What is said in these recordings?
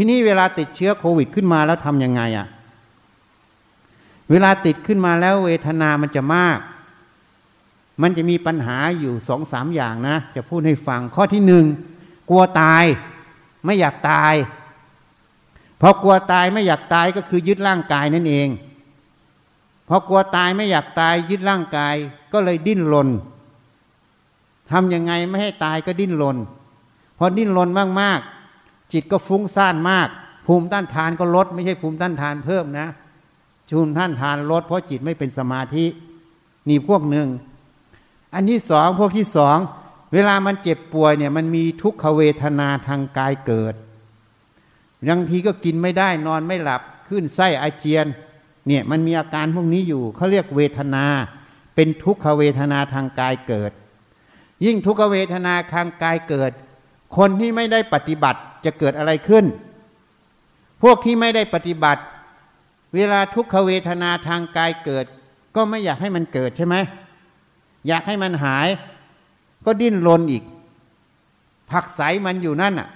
ทีนี้เวลาติดเชื้อโควิดขึ้นมาแล้วทำยังไงอะ่ะ เวลาติดขึ้นมาแล้วเวทนามันจะมาก มันจะมีปัญหาอยู่สองสามอย่างนะ จะพูดให้ฟังข้อที่หนึ่งกลัวตายไม่อยากตายพอกลัวตายไม่อยากตายก็คือยึดร่างกายนั่นเองพอกลัวตายไม่อยากตายยึดร่างกายก็เลยดิ้นรนทำยังไงไม่ให้ตายก็ดิ้นรนพอดิ้นรนมากๆ จิตก็ฟุ้งซ่านมาก ภูมิต้านทานก็ลด ไม่ใช่ภูมิต้านทานเพิ่มนะภูมิต้านทานลด เพราะจิตไม่เป็นสมาธินี่พวกหนึ่ง อันที่สองพวกที่สองเวลามันเจ็บป่วยเนี่ย มันมีทุกขเวทนาทางกายเกิดบางทีก็กินไม่ได้นอนไม่หลับขึ้นไส้อาเจียน เนี่ยมันมีอาการพวกนี้อยู่เขาเรียกเวทนา เป็นทุกขเวทนาทางกายเกิด ยิ่งทุกขเวทนาทางกายเกิด คนที่ไม่ได้ปฏิบัติจะเกิดอะไรขึ้น พวกที่ไม่ได้ปฏิบัติ เวลาทุกขเวทนาทางกายเกิด ก็ไม่อยากให้มันเกิดใช่ไหม อยากให้มันหาย ก็ดิ้นรนอีก ผักใสมันอยู่นั่นอะ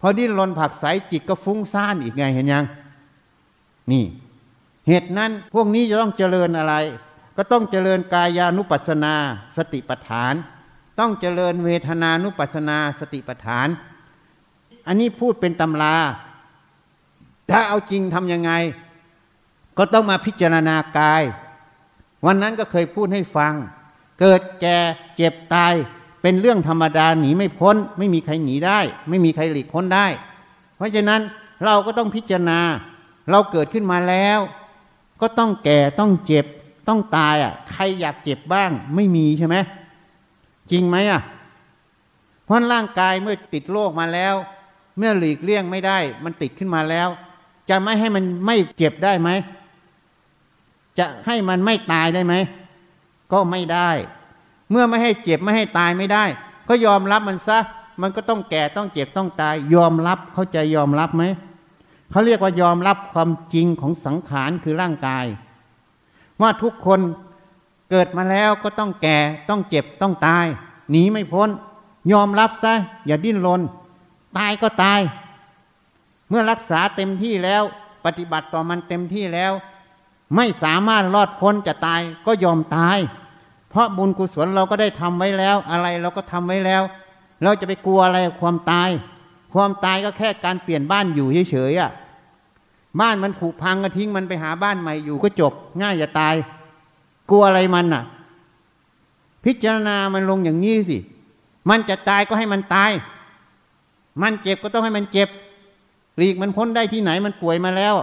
พอดิ้นรนผักใสจิตก็ฟุ้งซ่านอีกไงเห็นยัง นี่ เหตุนั้นพวกนี้จะต้องเจริญอะไร ก็ต้องเจริญกายานุปัสสนา สติปัฏฐาน ต้องเจริญเวทนานุปัสนาสติปัฏฐาน อันนี้พูดเป็นตำรา ถ้าเอาจริงทำยังไง ก็ต้องมาพิจารณากาย วันนั้นก็เคยพูดให้ฟัง เกิดแก่เจ็บตายเป็นเรื่องธรรมดาหนีไม่พ้น ไม่มีใครหนีได้ ไม่มีใครหลีกพ้นได้ เพราะฉะนั้นเราก็ต้องพิจารณา เราเกิดขึ้นมาแล้ว ก็ต้องแก่ต้องเจ็บต้องตายอะ ใครอยากเจ็บบ้าง ไม่มีใช่ไหม จริงไหมอะ เพราะร่างกายเมื่อติดโรคมาแล้ว เมื่อหลีกเลี่ยงไม่ได้ มันติดขึ้นมาแล้ว จะไม่ให้มันไม่เจ็บได้ไหม จะให้มันไม่ตายได้ไหม ก็ไม่ได้ เมื่อไม่ให้เจ็บไม่ให้ตายไม่ได้ ก็ยอมรับมันซะ มันก็ต้องแก่ต้องเจ็บต้องตาย ยอมรับเขาใจยอมรับไหมเขาเรียกว่ายอมรับความจริงของสังขารคือร่างกาย ว่าทุกคน เกิดมาแล้วก็ต้องแก่ต้องเจ็บต้องตาย หนีไม่พ้น ยอมรับซะอย่าดิ้นรนตายก็ตาย เมื่อรักษาเต็มที่แล้ว ปฏิบัติต่อมันเต็มที่แล้ว ไม่สามารถรอดพ้นจะตายก็ยอมตาย เพราะบุญกุศลเราก็ได้ทำไว้แล้ว อะไรเราก็ทำไว้แล้ว เราจะไปกลัวอะไรความตาย ความตายก็แค่การเปลี่ยนบ้านอยู่เฉยๆอะบ้านมันผุพังก็ทิ้งมันไปหาบ้านใหม่อยู่ก็จบง่ายจะตาย กลัวอะไรมันอะ พิจารณามันลงอย่างนี้สิ มันจะตายก็ให้มันตาย มันเจ็บก็ต้องให้มันเจ็บหลีกมันพ้นได้ที่ไหนมันป่วยมาแล้ว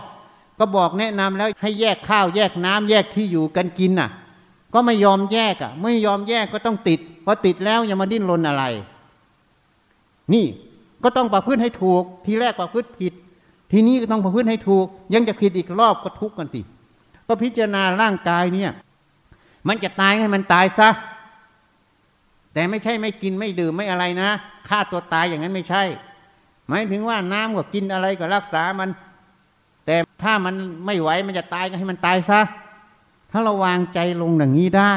ก็บอกแนะนำแล้วให้แยกข้าวแยกน้ำแยกที่อยู่กันกินน่ะ ก็ไม่ยอมแยกอะ ไม่ยอมแยกก็ต้องติดพอติดแล้วอย่ามาดิ้นรนอะไร นี่ก็ต้องประพฤติให้ถูก ทีแรกประพฤติผิด ทีนี้ก็ต้องประพฤติให้ถูก ยังจะผิดอีกรอบก็ทุกข์กันสิก็พิจารณาร่างกายเนี่ย มันจะตายให้มันตายซะ แต่ไม่ใช่ไม่กินไม่ดื่มไม่อะไรนะฆ่าตัวตายอย่างนั้นไม่ใช่ หมายถึงว่าน้ำก็กินอะไรก็รักษามัน แต่ถ้ามันไม่ไหวมันจะตายก็ให้มันตายซะ ถ้าเราวางใจลงอย่างนี้ได้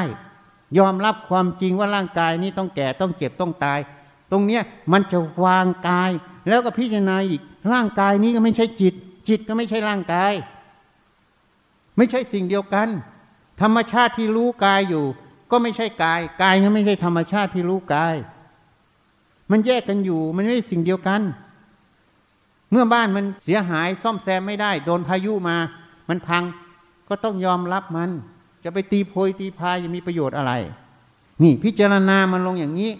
ยอมรับความจริงว่าร่างกายนี้ต้องแก่ต้องเจ็บต้องตาย ตรงเนี้ยมันจะวางกาย แล้วก็พิจารณาอีก ร่างกายนี้ก็ไม่ใช่จิต จิตก็ไม่ใช่ร่างกาย ไม่ใช่สิ่งเดียวกัน ธรรมชาติที่รู้กายอยู่ ก็ไม่ใช่กาย กายก็ไม่ใช่ธรรมชาติที่รู้กาย มันแยกกันอยู่ มันไม่ใช่สิ่งเดียวกัน เมื่อบ้านมันเสียหายซ่อมแซมไม่ได้ โดนพายุมา มันพังก็ต้องยอมรับมัน จะไปตีโพยตีพายจะมีประโยชน์อะไร นี่พิจารณามันลงอย่างนี้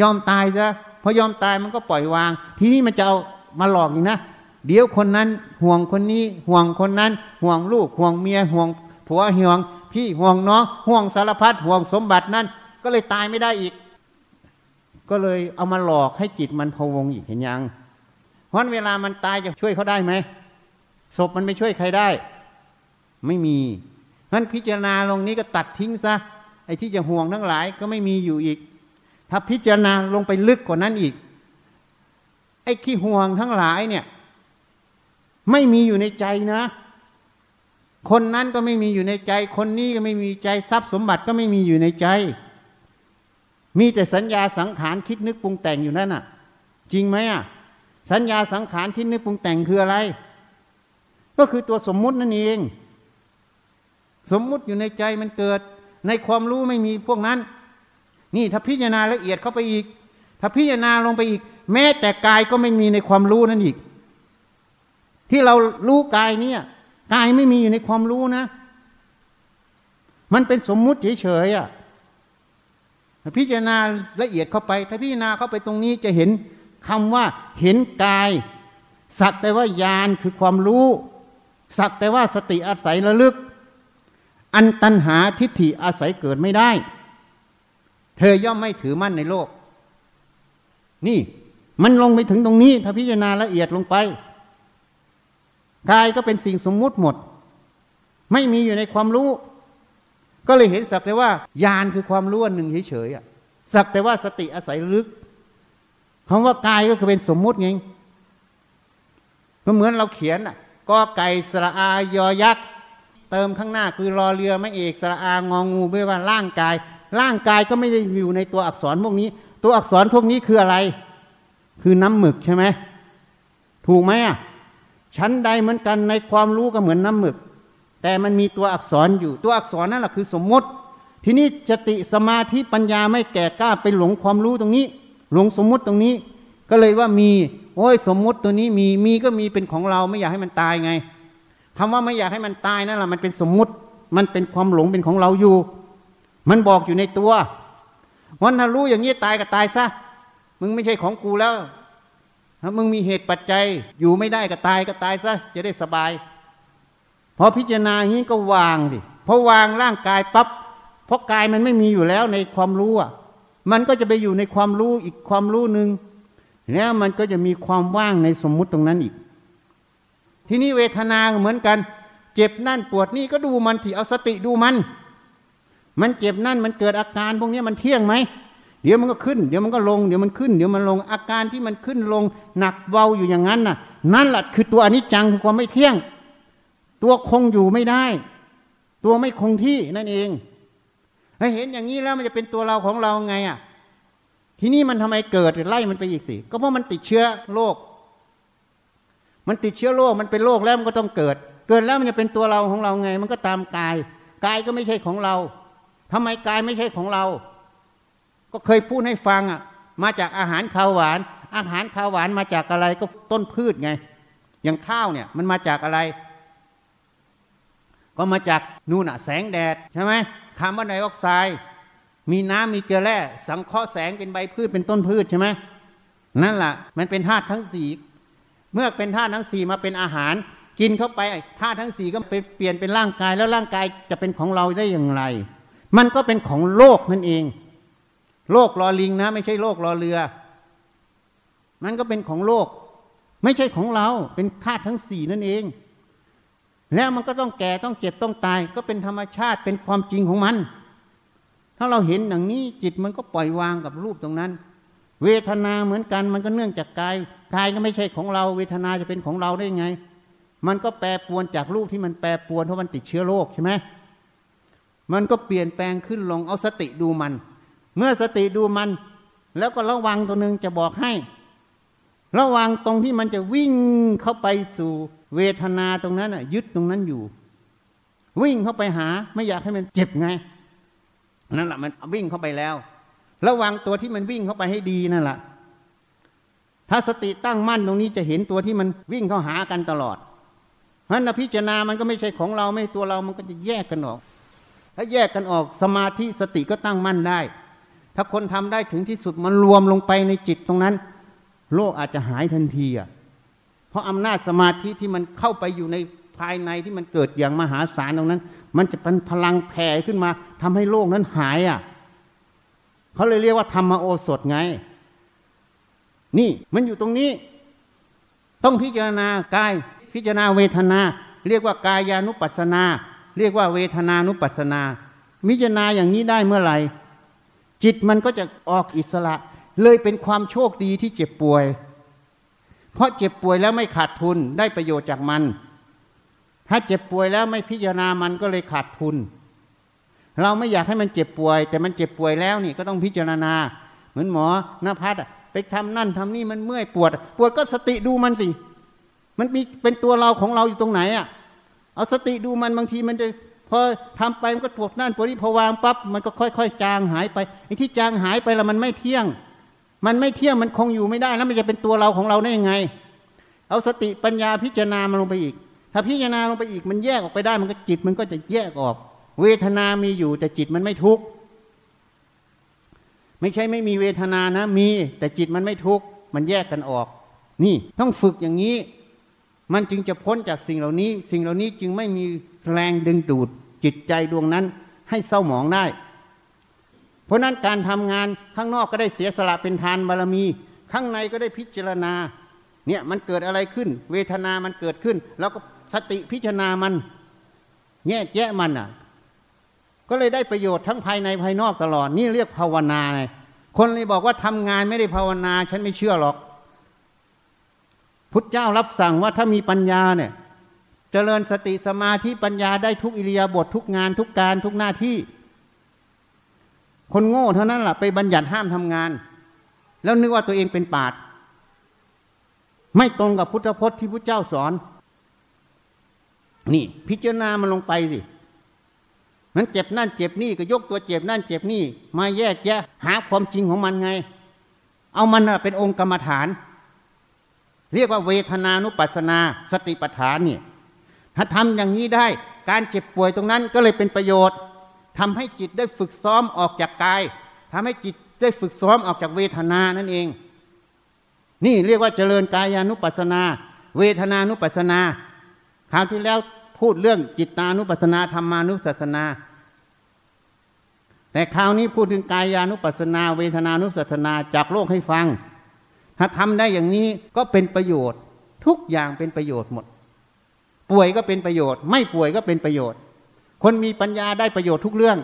ยอมตายซะพอยอมตายมันก็ปล่อยวาง ทีนี้มันจะเอามาหลอกอีกนะเดี๋ยวคนนั้นห่วงคนนี้ห่วงคนนั้น ห่วงลูกห่วงเมียห่วง ผัวห่วง พี่ห่วงน้องห่วงสารพัดห่วงสมบัตินั้นก็เลยตายไม่ได้อีก ก็เลยเอามาหลอกให้จิตมันพวงอีกเห็นยังเพราะเวลามันตายจะช่วยเขาได้ไหมศพมันไม่ช่วยใครได้ ไม่มีงั้นพิจารณาลงนี้ก็ตัดทิ้งซะไอ้ที่จะห่วงทั้งหลายก็ไม่มีอยู่อีก ถ้าพิจารณาลงไปลึกกว่านั้นอีก ไอ้ขี้ห่วงทั้งหลายเนี่ย ไม่มีอยู่ในใจนะ คนนั้นก็ไม่มีอยู่ในใจ คนนี้ก็ไม่มีใจทรัพย์สมบัติก็ไม่มีอยู่ในใจ มีแต่สัญญาสังขารคิดนึกปรุงแต่งอยู่นั่นน่ะ จริงไหมอะ สัญญาสังขารที่นึกปรุงแต่งคืออะไร ก็คือตัวสมมุตินั่นเอง สมมุติอยู่ในใจมันเกิด ในความรู้ไม่มีพวกนั้น นี่ถ้าพิจารณาละเอียดเข้าไปอีก ถ้าพิจารณาลงไปอีก แม้แต่กายก็ไม่มีในความรู้นั่นอีก ที่เรารู้กายเนี่ย กายไม่มีอยู่ในความรู้นะ มันเป็นสมมุติเฉยๆอะพิจารณาละเอียดเข้าไป ถ้าพิจารณาเข้าไปตรงนี้จะเห็นคำว่าเห็นกาย สักแต่ว่าญาณคือความรู้ สักแต่ว่าสติอาศัยระลึก อันตัณหาทิฏฐิอาศัยเกิดไม่ได้ เธอย่อมไม่ถือมั่นในโลก นี่มันลงไปถึงตรงนี้ ถ้าพิจารณาละเอียดลงไป กายก็เป็นสิ่งสมมุติหมด ไม่มีอยู่ในความรู้ ก็เลยเห็นสักแต่ว่าญาณคือความรู้อันหนึ่งเฉยๆสักแต่ว่าสติอาศัยลึกคำว่ากายก็คือเป็นสมมุติไงก็เหมือนเราเขียนอะก็ไก่สระอายอยักษ์เติมข้างหน้าคือรอเรือไม่เอกสระอางองูไม่ว่าร่างกาย ร่างกายก็ไม่ได้อยู่ในตัวอักษรพวกนี้ ตัวอักษรพวกนี้คืออะไร คือน้ำหมึกใช่ไหมถูกไหมอะ ชั้นใดเหมือนกันในความรู้ก็เหมือนน้ำหมึก แต่มันมีตัวอักษรอยู่ตัวอักษรนั่นแหละคือสมมติ ทีนี้จติสมาธิปัญญาไม่แก่กล้าไปหลงความรู้ตรงนี้ หลงสมมุติตรงนี้ ก็เลยว่ามีโอ้ยสมมุติตัวนี้มีมีก็มีเป็นของเราไม่อยากให้มันตายไงคำว่าไม่อยากให้มันตายนั่นแหละมันเป็นสมมุติ มันเป็นความหลงเป็นของเราอยู่ มันบอกอยู่ในตัววันถ้ารู้อย่างนี้ตายก็ตายซะมึงไม่ใช่ของกูแล้ว ถ้ามึงมีเหตุปัจจัยอยู่ไม่ได้ก็ตายก็ตายซะจะได้สบาย พอพิจารณาอย่างนี้ก็วางดิพอวางร่างกายปับ๊บเพราะกายมันไม่มีอยู่แล้วในความรู้อะมันก็จะไปอยู่ในความรู้อีกความรู้หนึ่งแล้วมันก็จะมีความว่างในสมมุติตรงนั้นอีก ทีนี้เวทนาเหมือนกัน เจ็บนั่นปวดนี่ก็ดูมันที่เอาสติดูมัน มันเจ็บนั่นมันเกิดอาการพวกนี้มันเที่ยงไหม เดี๋ยวมันก็ขึ้น เดี๋ยวมันก็ลง เดี๋ยวมันขึ้น เดี๋ยวมันลง อาการที่มันขึ้นลง หนักเบาอยู่อย่างนั้นน่ะ นั่นแหละคือตัวอนิจจังคือความไม่เที่ยง ตัวคงอยู่ไม่ได้ ตัวไม่คงที่นั่นเองให้เห็นอย่างนี้แล้วมันจะเป็นตัวเราของเราไงอะ ทีนี้มันทำไมเกิดไล่มันไปอีกสิก็เพราะมันติดเชื้อโรค มันติดเชื้อโรค มันเป็นโรคแล้วมันก็ต้องเกิด เกิดแล้วมันจะเป็นตัวเราของเราไง มันก็ตามกาย กายก็ไม่ใช่ของเราทำไมกายไม่ใช่ของเรา ก็เคยพูดให้ฟังอะมาจากอาหารข้าวหวาน อาหารข้าวหวานมาจากอะไรก็ต้นพืชไง อย่างข้าวเนี่ยมันมาจากอะไร ก็มาจากนู่นอะแสงแดดใช่ไหมคาร์บอนไดออกไซด์มีน้ำมีเกลือแร่สังเคราะห์แสงเป็นใบพืชเป็นต้นพืชใช่ไหมนั่นแหละมันเป็นธาตุทั้งสี่เมื่อเป็นธาตุทั้งสี่มาเป็นอาหาร กินเข้าไปธาตุทั้งสี่ก็ไปเปลี่ยนเป็นร่างกายแล้วร่างกายจะเป็นของเราได้อย่างไร มันก็เป็นของโลกนั่นเอง โลกรอลิงนะ ไม่ใช่โลกรอเรือ มันก็เป็นของโลก ไม่ใช่ของเรา เป็นธาตุทั้งสี่นั่นเอง แล้วมันก็ต้องแก่ต้องเจ็บต้องตาย ก็เป็นธรรมชาติเป็นความจริงของมัน ถ้าเราเห็นอย่างนี้จิตมันก็ปล่อยวางกับรูปตรงนั้น เวทนาเหมือนกันมันก็เนื่องจากกายกายก็ไม่ใช่ของเรา เวทนาจะเป็นของเราได้ไง มันก็แปรปวนจากรูปที่มันแปรปวนเพราะมันติดเชื้อโรคใช่ไหมมันก็เปลี่ยนแปลงขึ้นลงเอาสติดูมัน เมื่อสติดูมัน แล้วก็ระวังตัวหนึ่งจะบอกให้ ระวังตรงที่มันจะวิ่งเข้าไปสู่เวทนาตรงนั้นอะ ยึดตรงนั้นอยู่ วิ่งเข้าไปหา ไม่อยากให้มันเจ็บไงนั่นแหละมันวิ่งเข้าไปแล้ว ระวังตัวที่มันวิ่งเข้าไปให้ดีนั่นแหละถ้าสติตั้งมั่นตรงนี้จะเห็นตัวที่มันวิ่งเข้าหากันตลอดเพราะนั้นพิจารณามันก็ไม่ใช่ของเราไม่ตัวเรามันก็จะแยกกันออก ถ้าแยกกันออกสมาธิสติก็ตั้งมั่นได้ ถ้าคนทำได้ถึงที่สุดมันรวมลงไปในจิตตรงนั้น โลกอาจจะหายทันทีอะเพราะอำนาจสมาธิที่มันเข้าไปอยู่ในภายในที่มันเกิดอย่างมหาศาลตรงนั้น มันจะเป็นพลังแผ่ขึ้นมาทำให้โลกนั้นหายอะเขาเลยเรียกว่าธรรมโอสถไง นี่มันอยู่ตรงนี้ ต้องพิจารณากาย พิจารณาเวทนา เรียกว่ากายานุปัสสนา เรียกว่าเวทนานุปัสสนาพิจารณาอย่างนี้ได้เมื่อไหร่ จิตมันก็จะออกอิสระ เลยเป็นความโชคดีที่เจ็บป่วย เพราะเจ็บป่วยแล้วไม่ขาดทุนได้ประโยชน์จากมัน ถ้าเจ็บป่วยแล้วไม่พิจารณามันก็เลยขาดทุน เราไม่อยากให้มันเจ็บป่วย แต่มันเจ็บป่วยแล้วนี่ก็ต้องพิจารณา เหมือนหมอหน้าพัดไปทำนั่นทำนี่มันเมื่อยปวด ปวดก็สติดูมันสิมันมีเป็นตัวเราของเราอยู่ตรงไหนอะเอาสติดูมันบางทีมันจะ พอทำไปมันก็ปวดนั่นปวดนี่พอวางปั๊บมันก็ค่อย ๆ จางหายไปไอ้ที่จางหายไปแล้วมันไม่เที่ยง มันไม่เที่ยงมันคงอยู่ไม่ได้แล้วมันจะเป็นตัวเราของเราได้ยังไง เอาสติปัญญาพิจารณามันลงไปอีก ถ้าพิจารณาลงไปอีกมันแยกออกไปได้ มันก็จิตมันก็จะแยกออก เวทนามีอยู่แต่จิตมันไม่ทุกข์ไม่ใช่ไม่มีเวทนานะ มีแต่จิตมันไม่ทุกข์มันแยกกันออก นี่ต้องฝึกอย่างนี้ มันจึงจะพ้นจากสิ่งเหล่านี้ สิ่งเหล่านี้จึงไม่มี แรงดึงดูดจิตใจดวงนั้นให้เศร้าหมองได้ เพราะนั้นการทำงานข้างนอกก็ได้เสียสละเป็นทานบารมี ข้างในก็ได้พิจารณาเนี่ยมันเกิดอะไรขึ้น เวทนามันเกิดขึ้น แล้วก็สติพิจารณามัน แยกแยะมันอะ ก็เลยได้ประโยชน์ทั้งภายในภายนอกตลอด นี่เรียกภาวนาไงคนเลยบอกว่าทำงานไม่ได้ภาวนา ฉันไม่เชื่อหรอก พุทธเจ้ารับสั่งว่าถ้ามีปัญญาเนี่ย เจริญสติสมาธิปัญญาได้ทุกอิริยาบถททุกงานทุกการทุกหน้าที่ คนโง่เท่านั้นแหละไปบัญญัติห้ามทำงาน แล้วนึกว่าตัวเองเป็นปาดไม่ตรงกับพุทธพจน์ที่พุทธเจ้าสอน นี่ พิจารณามันลงไปสิมันเจ็บนั่นเจ็บนี่ก็ยกตัวเจ็บนั่นเจ็บนี่ มาแยกแยะ หาความจริงของมันไง เอามันเป็นองค์กรรมฐาน เรียกว่าเวทนานุปัสนา สติปัฏฐานเนี่ย ถ้าทำอย่างนี้ได้ การเจ็บป่วยตรงนั้นก็เลยเป็นประโยชน์ทำให้จิตได้ฝึกซ้อมออกจากกายทำให้จิตได้ฝึกซ้อมออกจากเวทนานั่นเอง นี่เรียกว่าเจริญกายานุปัสนา เวทนานุปัสนา คราวที่แล้วพูดเรื่องจิตานุปัสนาธรรมานุปัสนา แต่คราวนี้พูดถึงกายานุปัสนา เวทนานุปัสนาจากโลกให้ฟัง ถ้าทำได้อย่างนี้ก็เป็นประโยชน์ ทุกอย่างเป็นประโยชน์หมด ป่วยก็เป็นประโยชน์ ไม่ป่วยก็เป็นประโยชน์ คนมีปัญญาได้ประโยชน์ทุกเรื่อง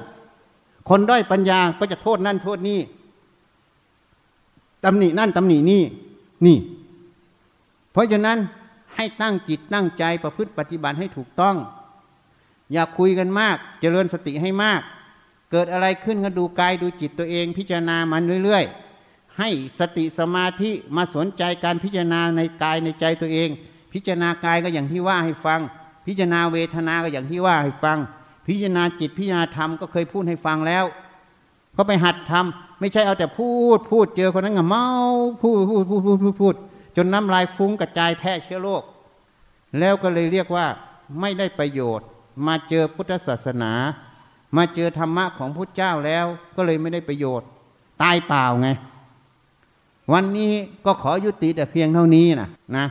คนด้อยปัญญาก็จะโทษนั่นโทษนี่ตำหนินั่นตำหนินี่นี่ เพราะฉะนั้นให้ตั้งจิตตั้งใจประพฤติปฏิบัติให้ถูกต้อง อย่าคุยกันมาก เจริญสติให้มาก เกิดอะไรขึ้นก็ดูกายดูจิตตัวเองพิจารณามันเรื่อย ๆ ให้สติสมาธิมาสนใจการพิจารณาในกายในใจตัวเอง พิจารณากายก็อย่างที่ว่าให้ฟัง พิจารณาเวทนาก็อย่างที่ว่าให้ฟัง พิจารณาจิตพิจารณาธรรมก็เคยพูดให้ฟังแล้วก็ไปหัดทำไม่ใช่เอาแต่พูดพูดเจอคนนั้นก็เมาพูดพูดพูดพูดพูดพูดจนน้ำลายฟุ้งกระจายแพร่เชื้อโรคแล้วก็เลยเรียกว่าไม่ได้ประโยชน์ มาเจอพุทธศาสนา มาเจอธรรมะของพุทธเจ้าแล้วก็เลยไม่ได้ประโยชน์ ตายเปล่าไง วันนี้ก็ขอยุติแต่เพียงเท่านี้นะนะ